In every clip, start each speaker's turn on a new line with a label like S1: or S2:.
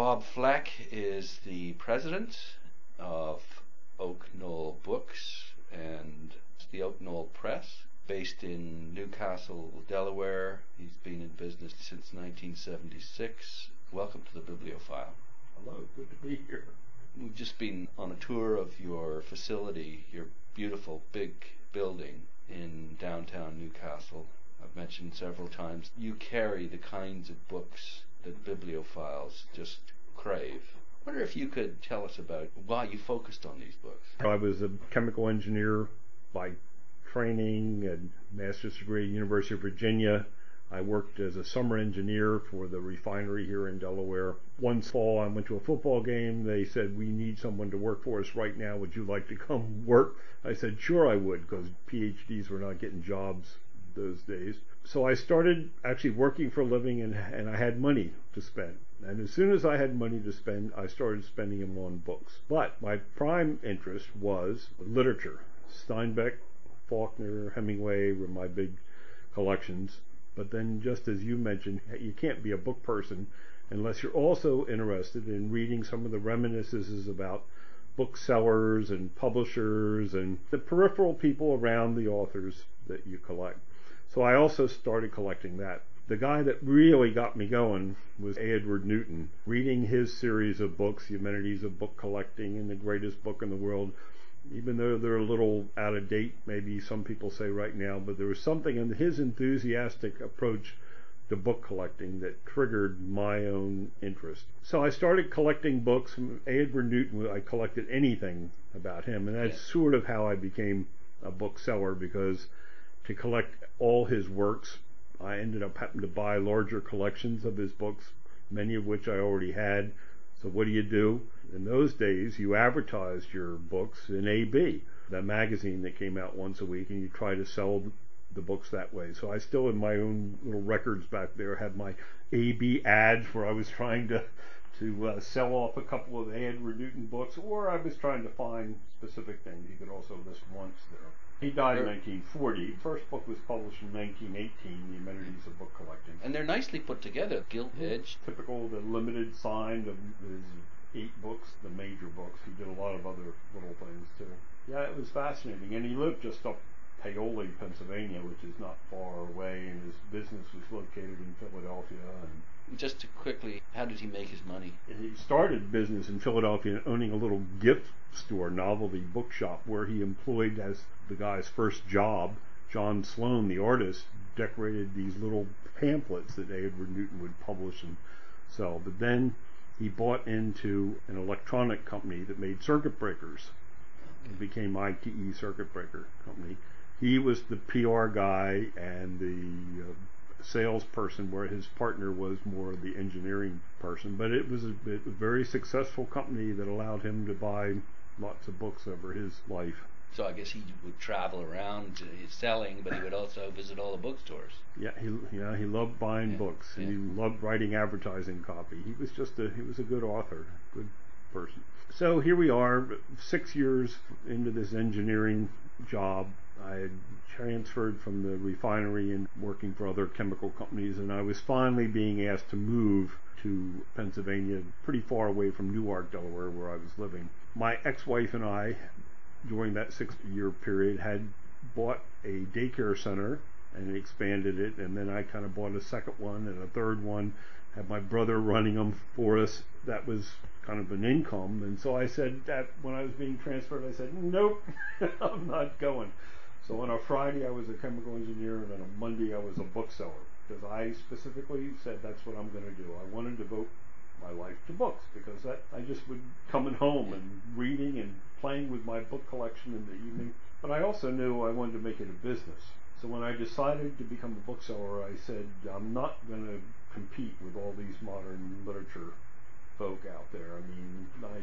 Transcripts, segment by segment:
S1: Bob Fleck is the president of Oak Knoll Books and the Oak Knoll Press, based in New Castle, Delaware. He's been in business since 1976. Welcome to the Biblio File.
S2: Hello, good to be here.
S1: We've just been on a tour of your facility, your beautiful big building in downtown New Castle. I've mentioned several times you carry the kinds of books that bibliophiles just crave. I wonder if you could tell us about why you focused on these books.
S2: I was a chemical engineer by training and master's degree at University of Virginia. I worked as a summer engineer for the refinery here in Delaware. One fall, I went to a football game. They said, We need someone to work for us right now. Would you like to come work? I said, Sure, I would, because PhDs were not getting jobs those days. So I started actually working for a living and, and I had money to spend. And as soon as I had money to spend, I started spending them on books. But my prime interest was literature. Steinbeck, Faulkner, Hemingway were my big collections. But then, just as you mentioned, you can't be a book person unless you're also interested in reading some of the reminiscences about booksellers and publishers and the peripheral people around the authors that you collect. So I also started collecting that. The guy that really got me going was A. Edward Newton. Reading his series of books, The Amenities of Book Collecting and The Greatest Book in the World, even though they're a little out of date, maybe some people say right now, but there was something in his enthusiastic approach to book collecting that triggered my own interest. So I started collecting books. Edward Newton, I collected anything about him, and that's sort of how I became a bookseller because to collect all his works, I ended up having to buy larger collections of his books, many of which I already had. So what do you do? In those days, you advertised your books in AB, the magazine that came out once a week, and you try to sell the books that way. So I still, in my own little records back there, had my AB ads where I was trying to to uh, sell off a couple of Edward Newton books, or I was trying to find specific things. You could also list once there. He died in 1940. First book was published in 1918, The Amenities of Book Collecting.
S1: And they're nicely put together, gilt edged.
S2: Typical, the limited signed of his eight books, the major books. He did a lot of other little things too. Yeah, it was fascinating. And he lived just up Paoli, Pennsylvania, which is not far away, and his business was located in Philadelphia. And
S1: Just to quickly, how did he make his money?
S2: he started business in Philadelphia, owning a little gift store, novelty bookshop, where he employed as the guy's first job. John Sloan, the artist, decorated these little pamphlets that Edward Newton would publish and sell. But then he bought into an electronic company that made circuit breakers. It became ITE Circuit Breaker Company. He was the PR guy and the uh, salesperson, where his partner was more the engineering person. But it was a, a very successful company that allowed him to buy lots of books over his life.
S1: So I guess he would travel around selling, but he would also visit all the bookstores.
S2: Yeah, he yeah he loved buying
S1: Yeah,
S2: books and
S1: yeah.
S2: he loved writing advertising copy. He was just a he was a good author, good person. So here we are, six years into this engineering job. I had transferred from the refinery and working for other chemical companies, and I was finally being asked to move to Pennsylvania, pretty far away from Newark, Delaware, where I was living. My ex-wife and I, during that six-year period, had bought a daycare center and expanded it, and then I kind of bought a second one and a third one. Had my brother running them for us. That was kind of an income, and so I said that when I was being transferred, I said, "Nope, I'm not going." So on a Friday, I was a chemical engineer, and on a Monday, I was a bookseller because I specifically said that's what I'm going to do. I wanted to devote my life to books because that I just would coming home and reading and playing with my book collection in the evening. But I also knew I wanted to make it a business. So when I decided to become a bookseller, I said I'm not going to compete with all these modern literature folk out there. I mean, I,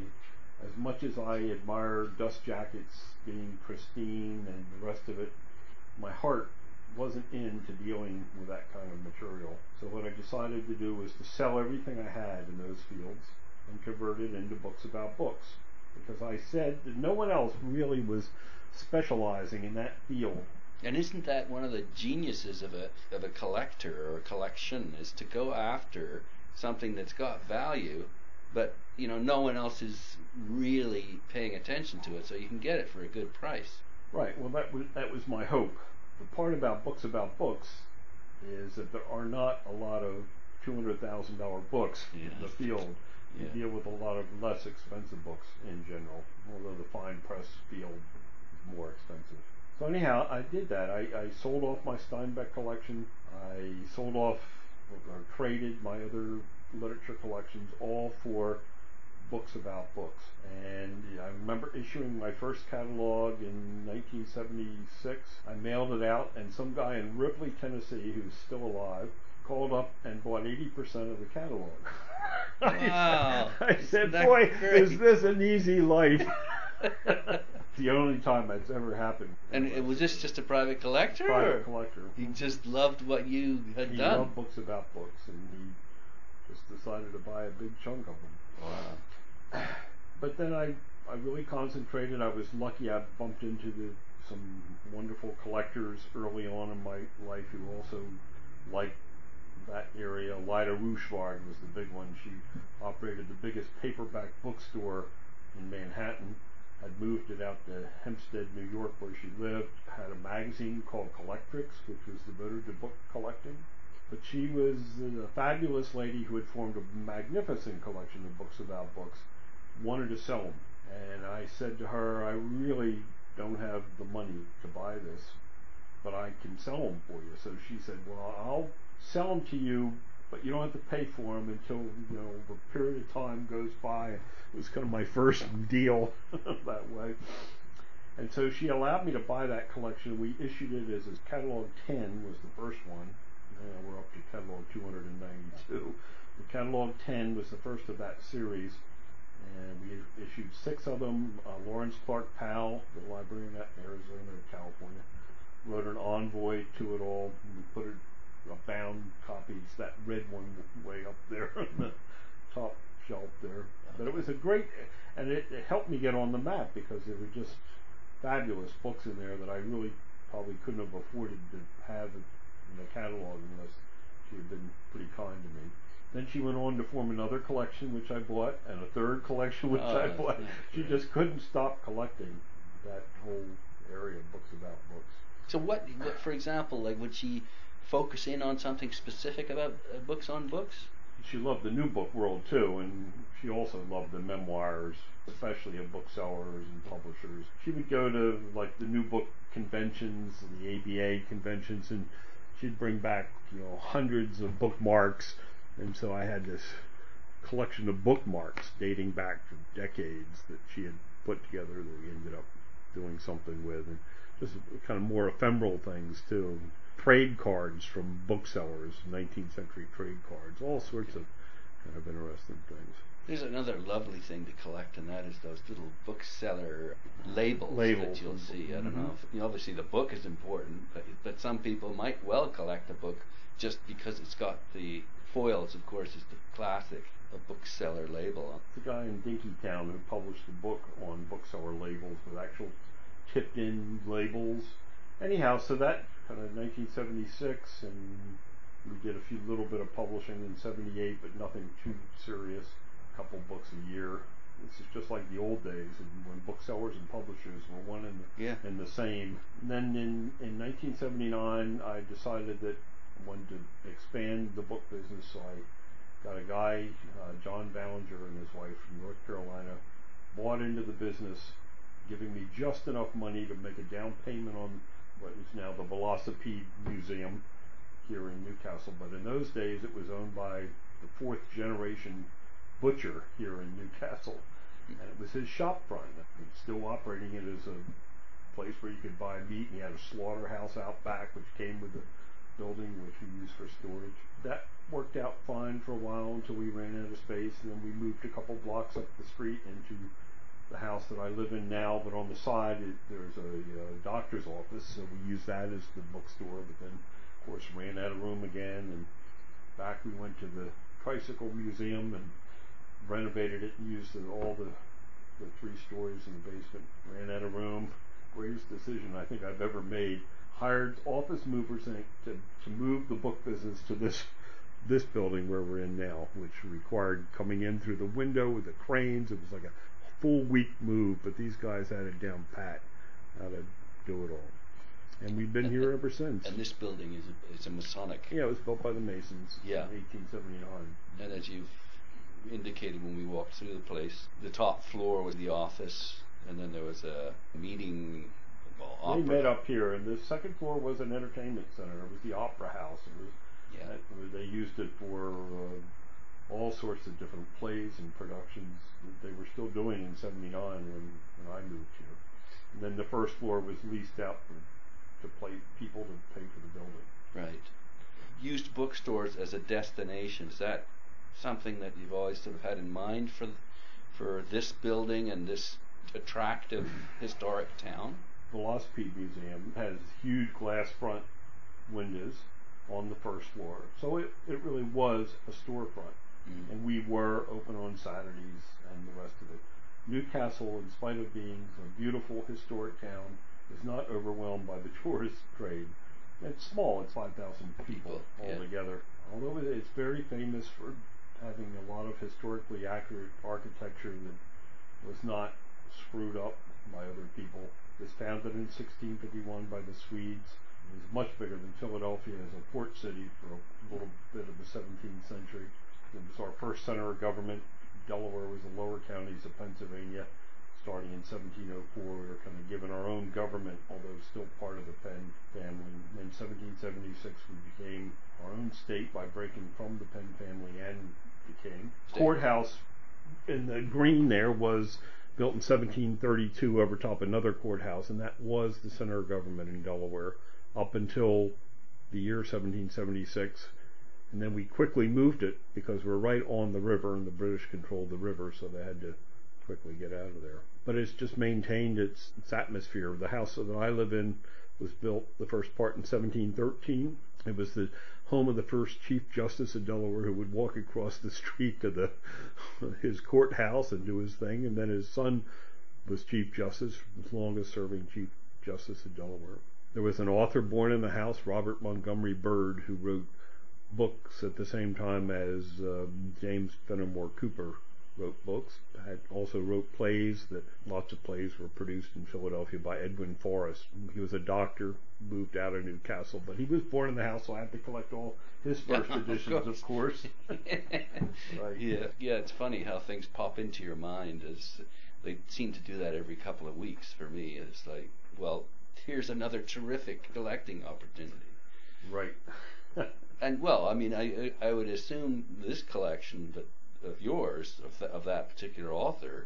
S2: as much as I admire dust jackets being pristine and the rest of it, my heart wasn't into dealing with that kind of material. So what I decided to do was to sell everything I had in those fields and convert it into books about books. Because I said that no one else really was specializing in that field.
S1: And isn't that one of the geniuses of a of a collector or a collection is to go after something that's got value but you know no one else is really paying attention to it, so you can get it for a good price.
S2: Right. Well, that was that was my hope. The part about books about books is that there are not a lot of two hundred thousand dollar books
S1: Yeah.
S2: in the field. You
S1: Yeah.
S2: deal with a lot of less expensive books in general, although the fine press field is more expensive. So anyhow, I did that. I, I sold off my Steinbeck collection. I sold off or traded my other literature collections, all for books about books. And I remember issuing my first catalog in 1976. I mailed it out, and some guy in Ripley, Tennessee, who's still alive, called up and bought 80% of the catalog.
S1: Wow.
S2: I
S1: Isn't
S2: said, boy,
S1: great?"
S2: is this an easy life? the only time that's ever happened.
S1: And it was this just a private collector?
S2: private collector.
S1: He just loved what you had
S2: he
S1: done.
S2: loved books about books, and he just decided to buy a big chunk of them.
S1: Wow.
S2: But then I, I really concentrated. I was lucky. I bumped into the, some wonderful collectors early on in my life who also liked that area. Lida Rouchevard was the big one. She operated the biggest paperback bookstore in Manhattan. Had moved it out to Hempstead, New York, where she lived. Had a magazine called Collectrix, which was devoted to book collecting. But she was a fabulous lady who had formed a magnificent collection of books about books. Wanted to sell them, and I said to her, "I really don't have the money to buy this, but I can sell them for you." So she said, "Well, I'll sell them to you, but you don't have to pay for them until you know a period of time goes by." It was kind of my first deal that way. And so she allowed me to buy that collection. We issued it as a catalog 10 was the first one. We're up to catalog 292. The catalog 10 was the first of that series, and we issued six of them. Uh, Lawrence Clark Powell, the librarian at Arizona or California, wrote an envoy to it all. We put it a bound copies, that red one way up there on the top shelf there. But it was a great, and it, it helped me get on the map because there were just fabulous books in there that I really probably couldn't have afforded to have the catalog unless she had been pretty kind to me. Then she went on to form another collection, which I bought, and a third collection, which
S1: Oh,
S2: I bought. She just couldn't stop collecting that whole area of books about books.
S1: So what, what, for example, like would she focus in on something specific about uh, books on books?
S2: She loved the new book world too, and she also loved the memoirs, especially of booksellers and publishers. She would go to like the new book conventions, the ABA conventions, and she'd bring back you know hundreds of bookmarks, and so I had this collection of bookmarks dating back for decades that she had put together that we ended up doing something with, and just kind of more ephemeral things too. Trade cards from booksellers, 19th century trade cards, all sorts of kind of interesting things.
S1: There's another lovely thing to collect, and that is those little bookseller labels,
S2: Labels
S1: that you'll see. I don't
S2: mhm.
S1: know. If, you know, obviously, the book is important, but, but some people might well collect a book just because it's got the foils. Of course, is the classic a bookseller label.
S2: The guy in Dinkytown who published a book on bookseller labels with actual tipped in labels. Anyhow, so that kind of 1976, and we did a few little bit of publishing in 78, but nothing too serious. Couple books a year. This is just like the old days when booksellers and publishers were one and the,
S1: Yeah.
S2: and the same. And then in, in 1979, I decided that I wanted to expand the book business, so I got a guy, uh, John Ballinger and his wife from North Carolina, bought into the business, giving me just enough money to make a down payment on what is now the Velocipede Museum here in New Castle. But in those days, it was owned by the fourth generation butcher here in New Castle. And it was his shop front. He's still operating it as a place where you could buy meat. And he had a slaughterhouse out back, which came with the building, which we used for storage. That worked out fine for a while until we ran out of space, and then we moved a couple blocks up the street into the house that I live in now. But on the side, it, there's a uh, doctor's office, so we used that as the bookstore. But then, of course, ran out of room again, and back we went to the tricycle museum and renovated it and used the, all the the three stories in the basement. Ran out of room. Greatest decision I think I've ever made. Hired office movers Inc. to, to move the book business to this this building where we're in now, which required coming in through the window with the cranes. It was like a full week move, but these guys had it down pat how to do it all. And we've been here ever since.
S1: And this building is a, it's a Masonic.
S2: Yeah, it was built by the Masons
S1: Yeah.
S2: in 1879.
S1: And as you've indicated when we walked through the place, the top floor was the office, and then there was a meeting. Well, opera.
S2: met up here, and the second floor was an entertainment center. It was the Opera House. It was
S1: Yeah.
S2: that, they used it for uh, all sorts of different plays and productions that they were still doing in '79 when, when I moved here. And then the first floor was leased out for, to play people to pay for the building.
S1: Right. Used bookstores as a destination. Is that something that you've always sort of had in mind for for this building and this attractive historic town?
S2: Velocipede Museum has huge glass front windows on the first floor. So it, it really was a storefront.
S1: Mm.
S2: And we were open on Saturdays and the rest of it. New Castle, in spite of being a beautiful historic town, is not overwhelmed by the tourist trade. It's small, it's 5,000 people
S1: People, yeah.
S2: altogether. Although it's very famous for having a lot of historically accurate architecture that was not screwed up by other people. It was founded in 1651 by the Swedes. It was much bigger than Philadelphia as a port city for a little bit of the 17th century. It was our first center of government. Delaware was the lower counties of Pennsylvania. Starting in 1704, we were kind of given our own government, although still part of the Penn family. In 1776, we became our own state by breaking from the Penn family and the king. Courthouse in the green there was built in 1732 over top another courthouse, and that was the center of government in Delaware up until the year 1776. And then we quickly moved it because we're right on the river, and the British controlled the river, so they had to quickly get out of there. But it's just maintained its, its atmosphere. The house that I live in was built the first part in 1713. It was the home of the first Chief Justice of Delaware who would walk across the street to the his courthouse and do his thing, and then his son was Chief Justice, was longest serving Chief Justice of Delaware. There was an author born in the house, Robert Montgomery Bird, who wrote books at the same time as um, James Fenimore Cooper wrote books. Had also wrote plays that lots of plays were produced in Philadelphia by Edwin Forrest. He was a doctor, moved out of New Castle, but he was born in the house, so I had to collect all his first editions, of course. Right.
S1: Yeah, yeah. It's funny how things pop into your mind. As they seem to do that every couple of weeks for me. It's like, well, here's another terrific collecting opportunity.
S2: Right.
S1: And well, I mean, I I would assume this collection that of yours of, th- of that particular author,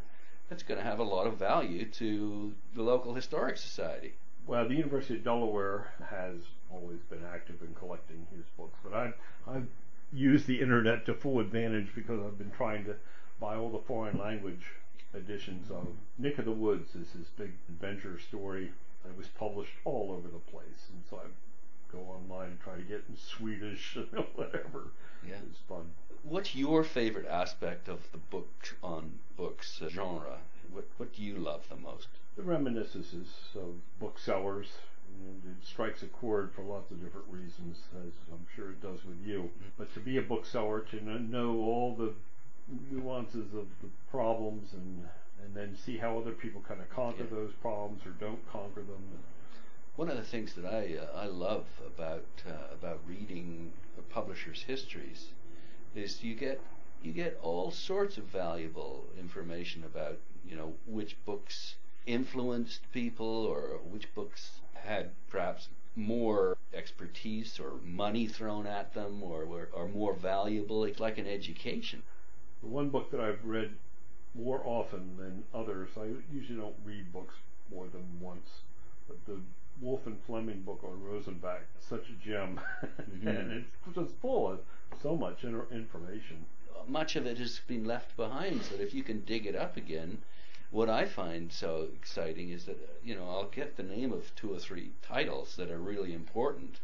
S1: that's going to have a lot of value to the local historic society.
S2: Well, the University of Delaware has always been active in collecting his books, but I've, I've used the internet to full advantage because I've been trying to buy all the foreign language editions of Nick of the Woods is his big adventure story. It was published all over the place, and so I go online and try to get in Swedish and whatever.
S1: Yeah.
S2: It's fun.
S1: What's your favorite aspect of the book on books uh, genre? What what do you love the most?
S2: the reminiscences of booksellers. And it strikes a chord for lots of different reasons, as I'm sure it does with you. But to be a bookseller, to know all the nuances of the problems and and then see how other people kind of conquer
S1: Yeah.
S2: those problems or don't conquer them.
S1: One of the things that I uh, I love about uh, about reading a publisher's histories is you get you get all sorts of valuable information about you know which books influenced people or which books had perhaps more expertise or money thrown at them or were are more valuable. It's like an education.
S2: The one book that I've read more often than others, I usually don't read books more than once, but the Wolf and Fleming book on Rosenbach, such a gem, and it's just full of so much information.
S1: much of it has been left behind. So that if you can dig it up again, what I find so exciting is that you know I'll get the name of two or three titles that are really important,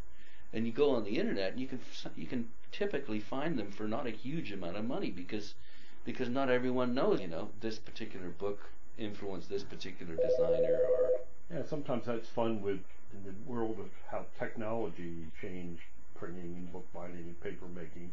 S1: and you go on the internet and you can you can typically find them for not a huge amount of money because because not everyone knows you know this particular book influenced this particular designer or
S2: Yeah, sometimes that's fun with in the world of how technology changed printing and bookbinding and paper making.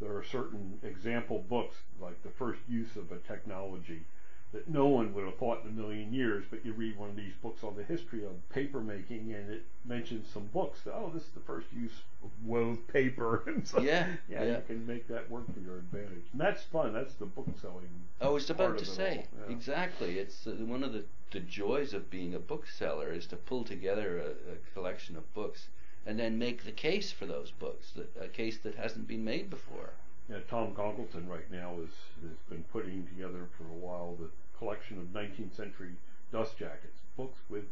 S2: there are certain example books, like the first use of a technology that no one would have thought in a million years, but you read one of these books on the history of paper making and it mentions some books. That, oh, this is the first use of wove paper. and so,
S1: Yeah,
S2: yeah,
S1: yeah.
S2: you can make that work for your advantage. And that's fun. That's the book selling.
S1: I was about to say
S2: yeah.
S1: exactly. It's uh, one of the, the joys of being a bookseller is to pull together a, a collection of books and then make the case for those books, that, a case that hasn't been made before.
S2: Yeah, Tom Congalton right now is has been putting together for a while the collection of 19th century dust jackets, books with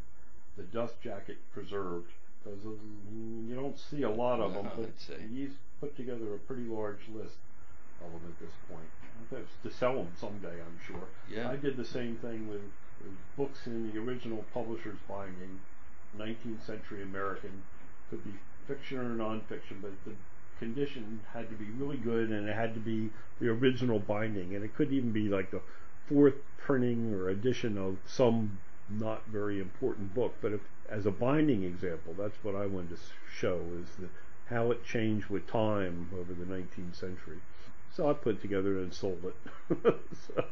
S2: the dust jacket preserved. Because you don't see a lot of them, but he's put together a pretty large list of them at this point. That's to sell them someday, I'm sure.
S1: Yeah.
S2: I did the same thing with, with books in the original publisher's binding, 19th century American, could be fiction or nonfiction, but the condition had to be really good and it had to be the original binding and it could even be like the fourth printing or edition of some not very important book but if, as a binding example that's what i wanted to show is the, how it changed with time over the 19th century so i put it together and sold it so,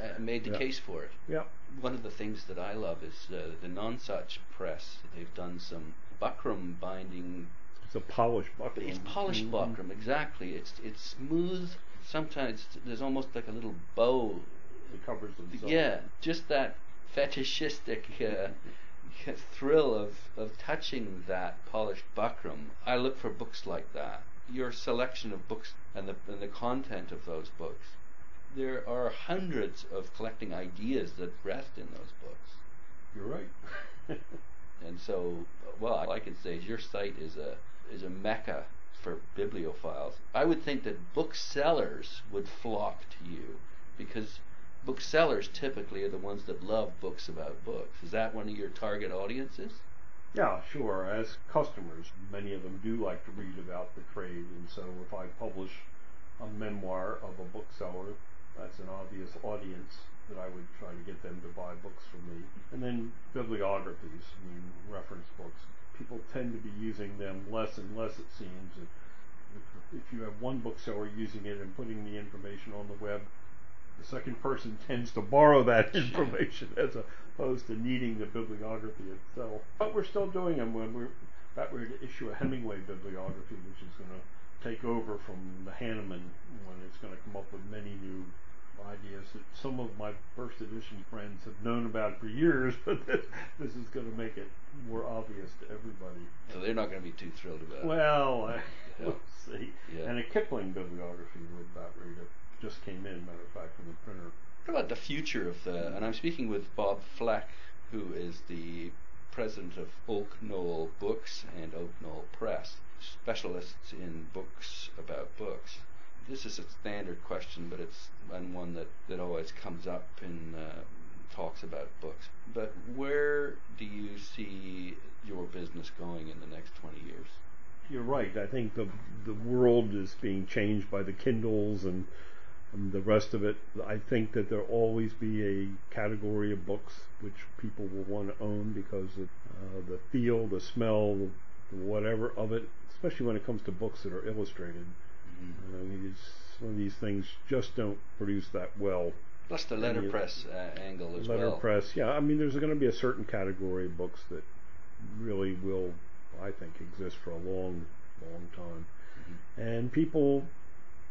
S1: Uh, made the
S2: Yeah.
S1: case for it.
S2: yeah
S1: One of the things that I love is uh, the Nonsuch Press. They've done some buckram binding
S2: it's a polished
S1: buckram. It's polished
S2: Mhm.
S1: buckram, exactly. It's it's smooth. Sometimes there's almost like a little bow.
S2: the covers themselves
S1: Yeah, just that fetishistic uh, thrill of, of touching that polished buckram. I look for books like that. Your selection of books and the and the content of those books. There are hundreds of collecting ideas that rest in those books.
S2: you're right
S1: And so, well, all I can say is your site is a is a mecca for bibliophiles. I would think that booksellers would flock to you because booksellers typically are the ones that love books about books. Is that one of your target audiences?
S2: Yeah, sure. As customers, many of them do like to read about the trade, and so if I publish a memoir of a bookseller, that's an obvious audience that I would try to get them to buy books from me. And then bibliographies, I mean, reference books. People tend to be using them less and less, it seems. If, if you have one bookseller using it and putting the information on the web, the second person tends to borrow that information as opposed to needing the bibliography itself. But we're still doing them when we're about ready to issue a Hemingway bibliography, which is going to take over from the Hanneman when it's going to come up with many new ideas that some of my first edition friends have known about for years, but this, this is going to make it more obvious to everybody.
S1: So they're not going to be too thrilled about it.
S2: Well, we'll see.
S1: Yeah.
S2: And a Kipling bibliography we're about ready to just came in, matter of fact, from the printer.
S1: What about the future of the? And I'm speaking with Bob Fleck, who is the president of Oak Knoll Books and Oak Knoll Press, specialists in books about books. This is a standard question, but it's and one that, that always comes up in uh, talks about books. But where do you see your business going in the next 20 years?
S2: You're right. I think the the world is being changed by the Kindles and, and the rest of it. I think that there'll always be a category of books which people will want to own because of uh, the feel, the smell, whatever of it. Especially when it comes to books that are illustrated.
S1: Mm-hmm.
S2: I mean, it's, some of these things just don't produce that well.
S1: Plus the letterpress uh, angle as well.
S2: letterpress. Yeah, I mean, there's going to be a certain category of books that really will, I think, exist for a long, long time.
S1: Mhm.
S2: And people,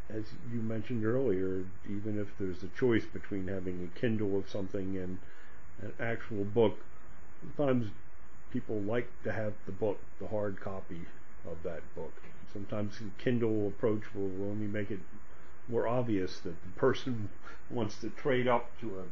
S2: as you mentioned earlier, even if there's a choice between having a Kindle of something and an actual book, sometimes people like to have the book, the hard copy of that book. Sometimes the Kindle approach will only make it more obvious that the person wants to trade up to a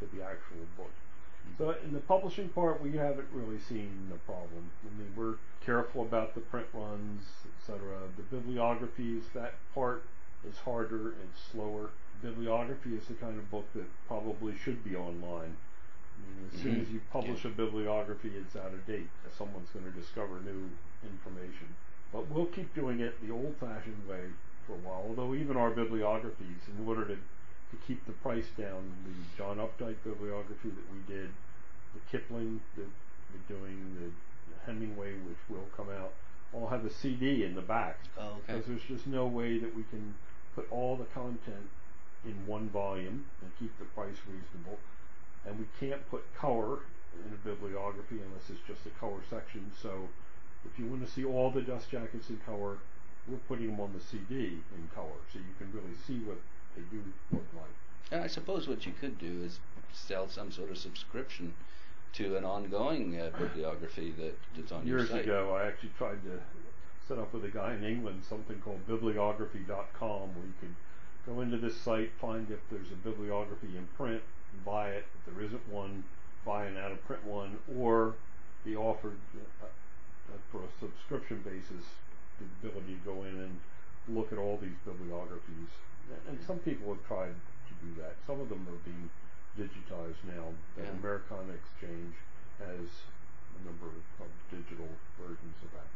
S2: to the actual book. Mm-hmm. So in the publishing part, we haven't really seen a problem. I mean, we're careful about the print runs, etc. The bibliographies, that part is harder and slower. Bibliography is the kind of book that probably should be online. I mean, as soon as mm-hmm. you publish a bibliography, it's out of date. Someone's going to discover new information. But we'll keep doing it the old-fashioned way for a while. Although even our bibliographies, in order to to keep the price down, the John Updike bibliography that we did, the Kipling that we're doing, the Hemingway which will come out, all have a CD in the back.
S1: Oh, okay.
S2: Because there's just no way that we can put all the content in one volume and keep the price reasonable. And we can't put color in a bibliography unless it's just a color section. So if you want to see all the dust jackets in color, we're putting them on the CD in color, so you can really see what they do look like.
S1: And I suppose what you could do is sell some sort of subscription to an ongoing uh, bibliography that, that's on
S2: Years
S1: your site.
S2: Years ago, I actually tried to set up with a guy in England something called bibliography.com where you could go into this site, find if there's a bibliography in print, buy it. If there isn't one, buy an out of print one, or be offered uh, for a subscription basis the ability to go in and look at all these bibliographies. And some people have tried to do that. Some of them are being digitized now. The
S1: Yeah.
S2: Americana Exchange has a number of digital versions of that.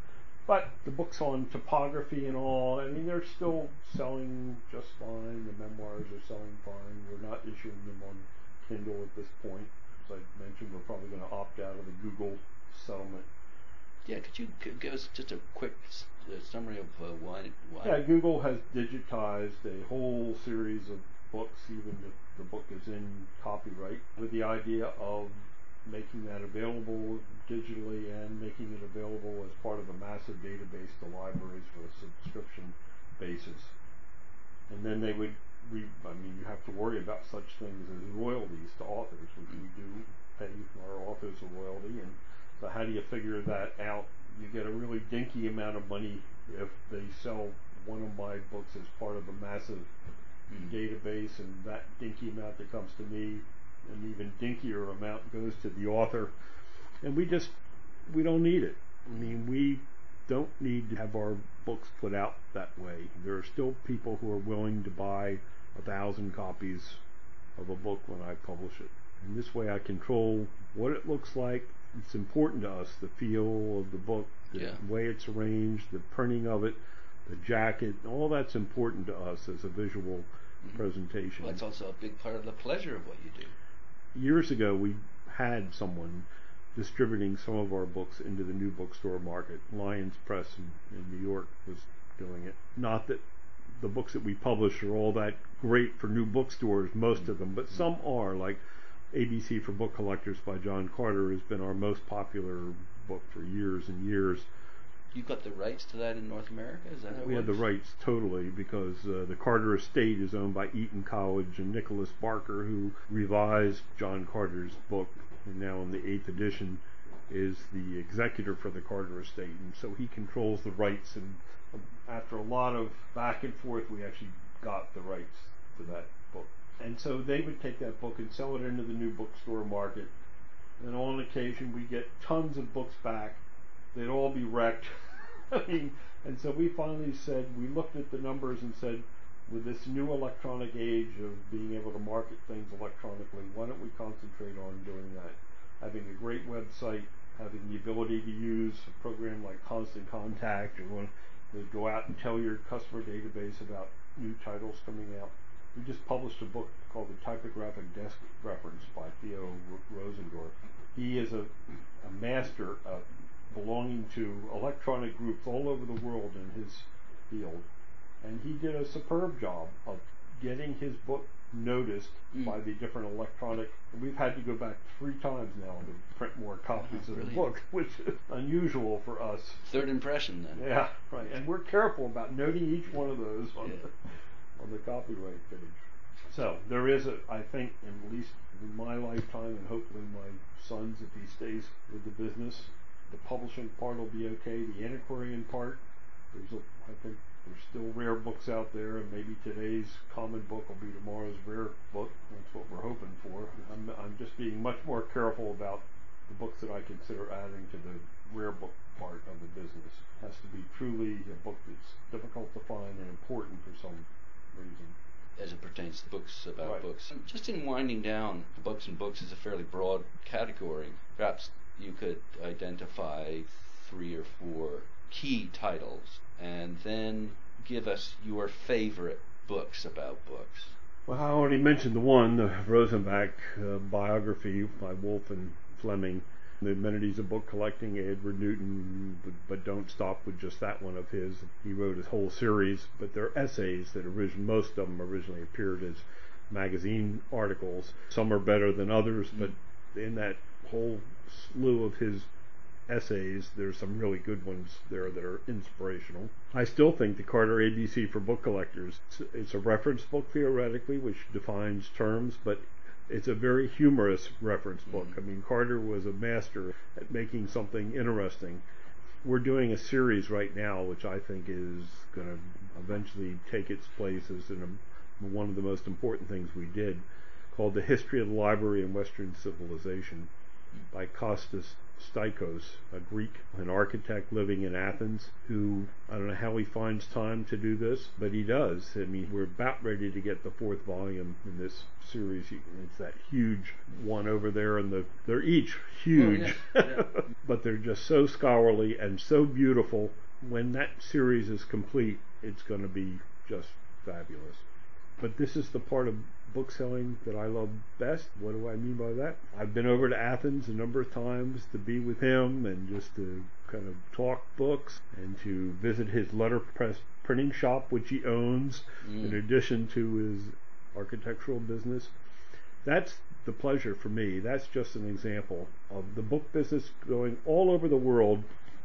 S2: But the books on typography and all, I mean, they're still selling just fine. The memoirs are selling fine. We're not issuing them on Kindle at this point. As I mentioned, we're probably going to opt out of the Google settlement.
S1: Yeah, could you give us just a quick uh, summary of uh, why? why?
S2: Yeah, Google has digitized a whole series of books, even if the book is in copyright, with the idea of making that available digitally and making it available as part of a massive database to libraries for a subscription basis. And then they would, re- I mean, you have to worry about such things as royalties to authors, which we do pay our authors a royalty. And so, how do you figure that out? You get a really dinky amount of money if they sell one of my books as part of a massive
S1: Mm.
S2: database, and that dinky amount that comes to me, an even dinkier amount goes to the author. And we just, we don't need it. I mean, we don't need to have our books put out that way. There are still people who are willing to buy a thousand copies of a book when I publish it. And this way I control what it looks like. It's important to us, the feel of the book, the
S1: Yeah.
S2: way it's arranged, the printing of it, the jacket, all that's important to us as a visual
S1: Mhm.
S2: presentation.
S1: Well, it's also a big part of the pleasure of what you do.
S2: Years ago, we had someone distributing some of our books into the new bookstore market. Lyons Press in, in New York was doing it. Not that the books that we publish are all that great for new bookstores, most of them, but some are. Like ABC for Book Collectors by John Carter has been our most popular book for years and years.
S1: You've got the rights to that in North America. Is that how it
S2: We had the rights totally because uh, the Carter estate is owned by Eton College and Nicholas Barker, who revised John Carter's book, and now in the eighth edition is the executor for the Carter estate, and so he controls the rights. And um, after a lot of back and forth, we actually got the rights to that book. And so they would take that book and sell it into the new bookstore market. And on occasion, we get tons of books back. They'd all be wrecked. I mean, and so we finally said, we looked at the numbers and said, with this new electronic age of being able to market things electronically, why don't we concentrate on doing that? Having a great website, having the ability to use a program like Constant Contact, or want to go out and tell your customer database about new titles coming out. We just published a book called The Typographic Desk Reference by Theo Ro- Rosendorf. He is a, a master of belonging to electronic groups all over the world in his field. And he did a superb job of getting his book noticed
S1: Mm.
S2: by the different electronic. We've had to go back three times now to print more copies
S1: Oh,
S2: of the book, which is unusual for us.
S1: Third impression, then.
S2: Yeah, right. And we're careful about noting each one of those on
S1: Yeah.
S2: On the copyright page. So there is a, I think, at least in my lifetime, and hopefully my son's, if he stays with the business, the publishing part will be okay. The antiquarian part, there's a, I think there's still rare books out there, and maybe today's common book will be tomorrow's rare book. That's what we're hoping for. I'm, I'm just being much more careful about the books that I consider adding to the rare book part of the business. It has to be truly a book that's difficult to find and important for some reason.
S1: as it pertains to books about
S2: Right.
S1: books. Just in winding down, books and books is a fairly broad category. Perhaps you could identify three or four key titles and then give us your favorite books about books.
S2: Well, I already mentioned the one, the Rosenbach uh, biography by Wolf and Fleming. The amenities of book collecting, Edward Newton, but, don't stop with just that one of his. He wrote a whole series, but they're essays that originally, most of them originally appeared as magazine articles. Some are better than others, but in that whole slew of his essays, there's some really good ones there that are inspirational. I still think the Carter ABC for book collectors, it's a reference book theoretically, which defines terms, but it's a very humorous reference book. I mean, Carter was a master at making something interesting. We're doing a series right now, which I think is going to eventually take its place as one of the most important things we did, called The History of the Library in Western Civilization by Kostas Staikos, a Greek, an architect living in Athens, who I don't know how he finds time to do this, but he does. I mean, we're about ready to get the fourth volume in this series. It's that huge one over there, and the they're each huge, oh, yeah. Yeah. but they're just so scholarly and so beautiful. When that series is complete, it's going to be just fabulous. But this is the part of bookselling that I love best. What do I mean by that? I've been over to Athens a number of times to be with him and just to kind of talk books and to visit his letterpress printing shop, which he owns, mm. in addition to his architectural business. That's the pleasure for me. That's just an example of the book business going all over the world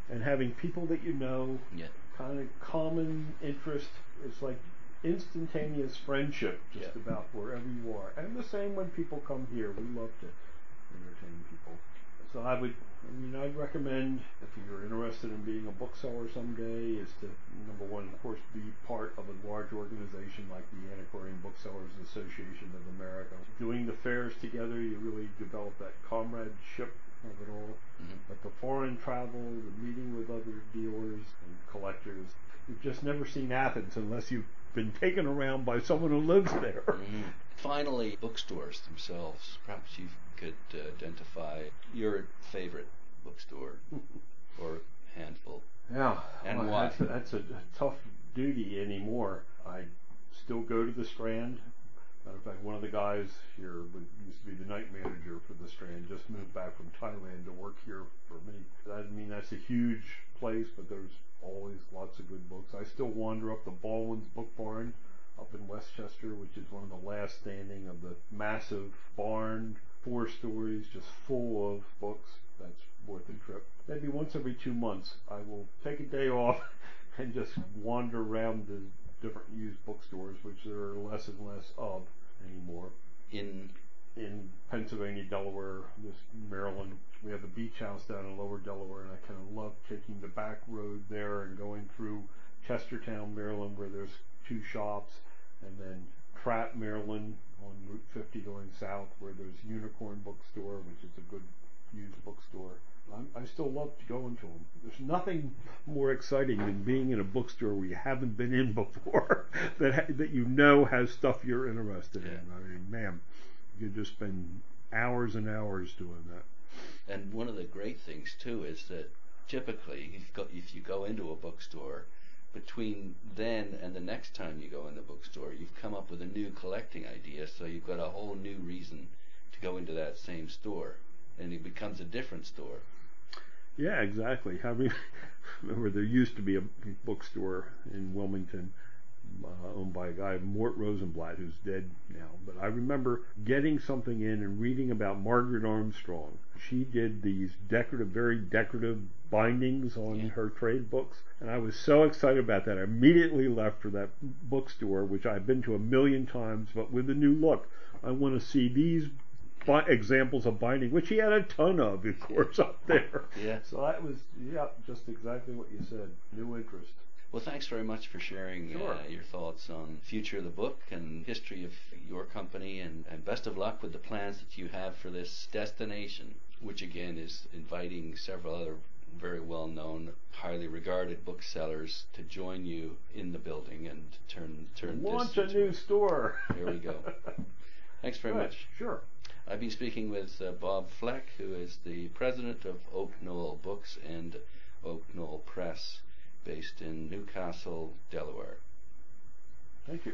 S2: and having people that you know,
S1: yeah.
S2: kind of common interest. It's like instantaneous friendship just yeah. about wherever you are. And the same when people come here. We love to entertain people. So I would, I mean, I'd recommend if you're interested in being a bookseller someday, is to number one, of course, be part of a large organization like the Antiquarian Booksellers Association of America. Doing the fairs together, you really develop that comradeship of it all. Mm-hmm. But the foreign travel, the meeting with other dealers and collectors, you've just never seen Athens unless you've been taken around by someone who lives there. Mm-hmm.
S1: Finally, bookstores themselves. Perhaps you could uh, identify your favorite bookstore or handful.
S2: Yeah,
S1: and
S2: well,
S1: why?
S2: That's a, that's a tough duty anymore. I still go to the Strand. Matter of fact, one of the guys here used to be the night manager for the Strand. Just moved back from Thailand to work here for me. I mean, that's a huge place, but there's always lots of good books. I still wander up the Baldwin's Book Barn up in West Chester, which is one of the last standing of the massive barn, four stories, just full of books. That's worth a trip. Maybe once every two months, I will take a day off and just wander around the different used bookstores, which there are less and less of anymore.
S1: In
S2: in Pennsylvania, Delaware, this Maryland. We have the beach house down in Lower Delaware, and I kind of love taking the back road there and going through Chestertown, Maryland, where there's two shops, and then Trappe, Maryland, on Route 50 going south, where there's Unicorn Bookstore, which is a good used bookstore. I'm, I still love going to them. There's nothing more exciting than being in a bookstore where you haven't been in before, that that you know has stuff you're interested in. I mean, man, you just spend hours and hours doing that.
S1: And one of the great things too is that typically, if you go, if you go into a bookstore, between then and the next time you go in the bookstore, you've come up with a new collecting idea, so you've got a whole new reason to go into that same store, and it becomes a different store.
S2: Yeah, exactly. I mean, remember there used to be a bookstore in Wilmington uh, owned by a guy, Mort Rosenblatt, who's dead now. But I remember getting something in and reading about Margaret Armstrong. She did these decorative, very decorative bindings on yeah. her trade books. And I was so excited about that. I immediately left for that bookstore, which I've been to a million times, but with a new look. I want to see these bi- examples of binding, which he had a ton of, of course, up there.
S1: Yeah.
S2: So that was, yeah, just exactly what you said. New interest.
S1: Well, thanks very much for sharing
S2: sure. uh,
S1: your thoughts on future of the book and history of your company, and, and best of luck with the plans that you have for this destination, which again is inviting several other very well known, highly regarded booksellers to join you in the building and turn turn
S2: launch a new store.
S1: There we go. Thanks very
S2: Good.
S1: much.
S2: Sure.
S1: I've been speaking with uh, Bob Fleck, who is the president of Oak Knoll Books and Oak Knoll Press based in New Castle, Delaware.
S2: Thank you.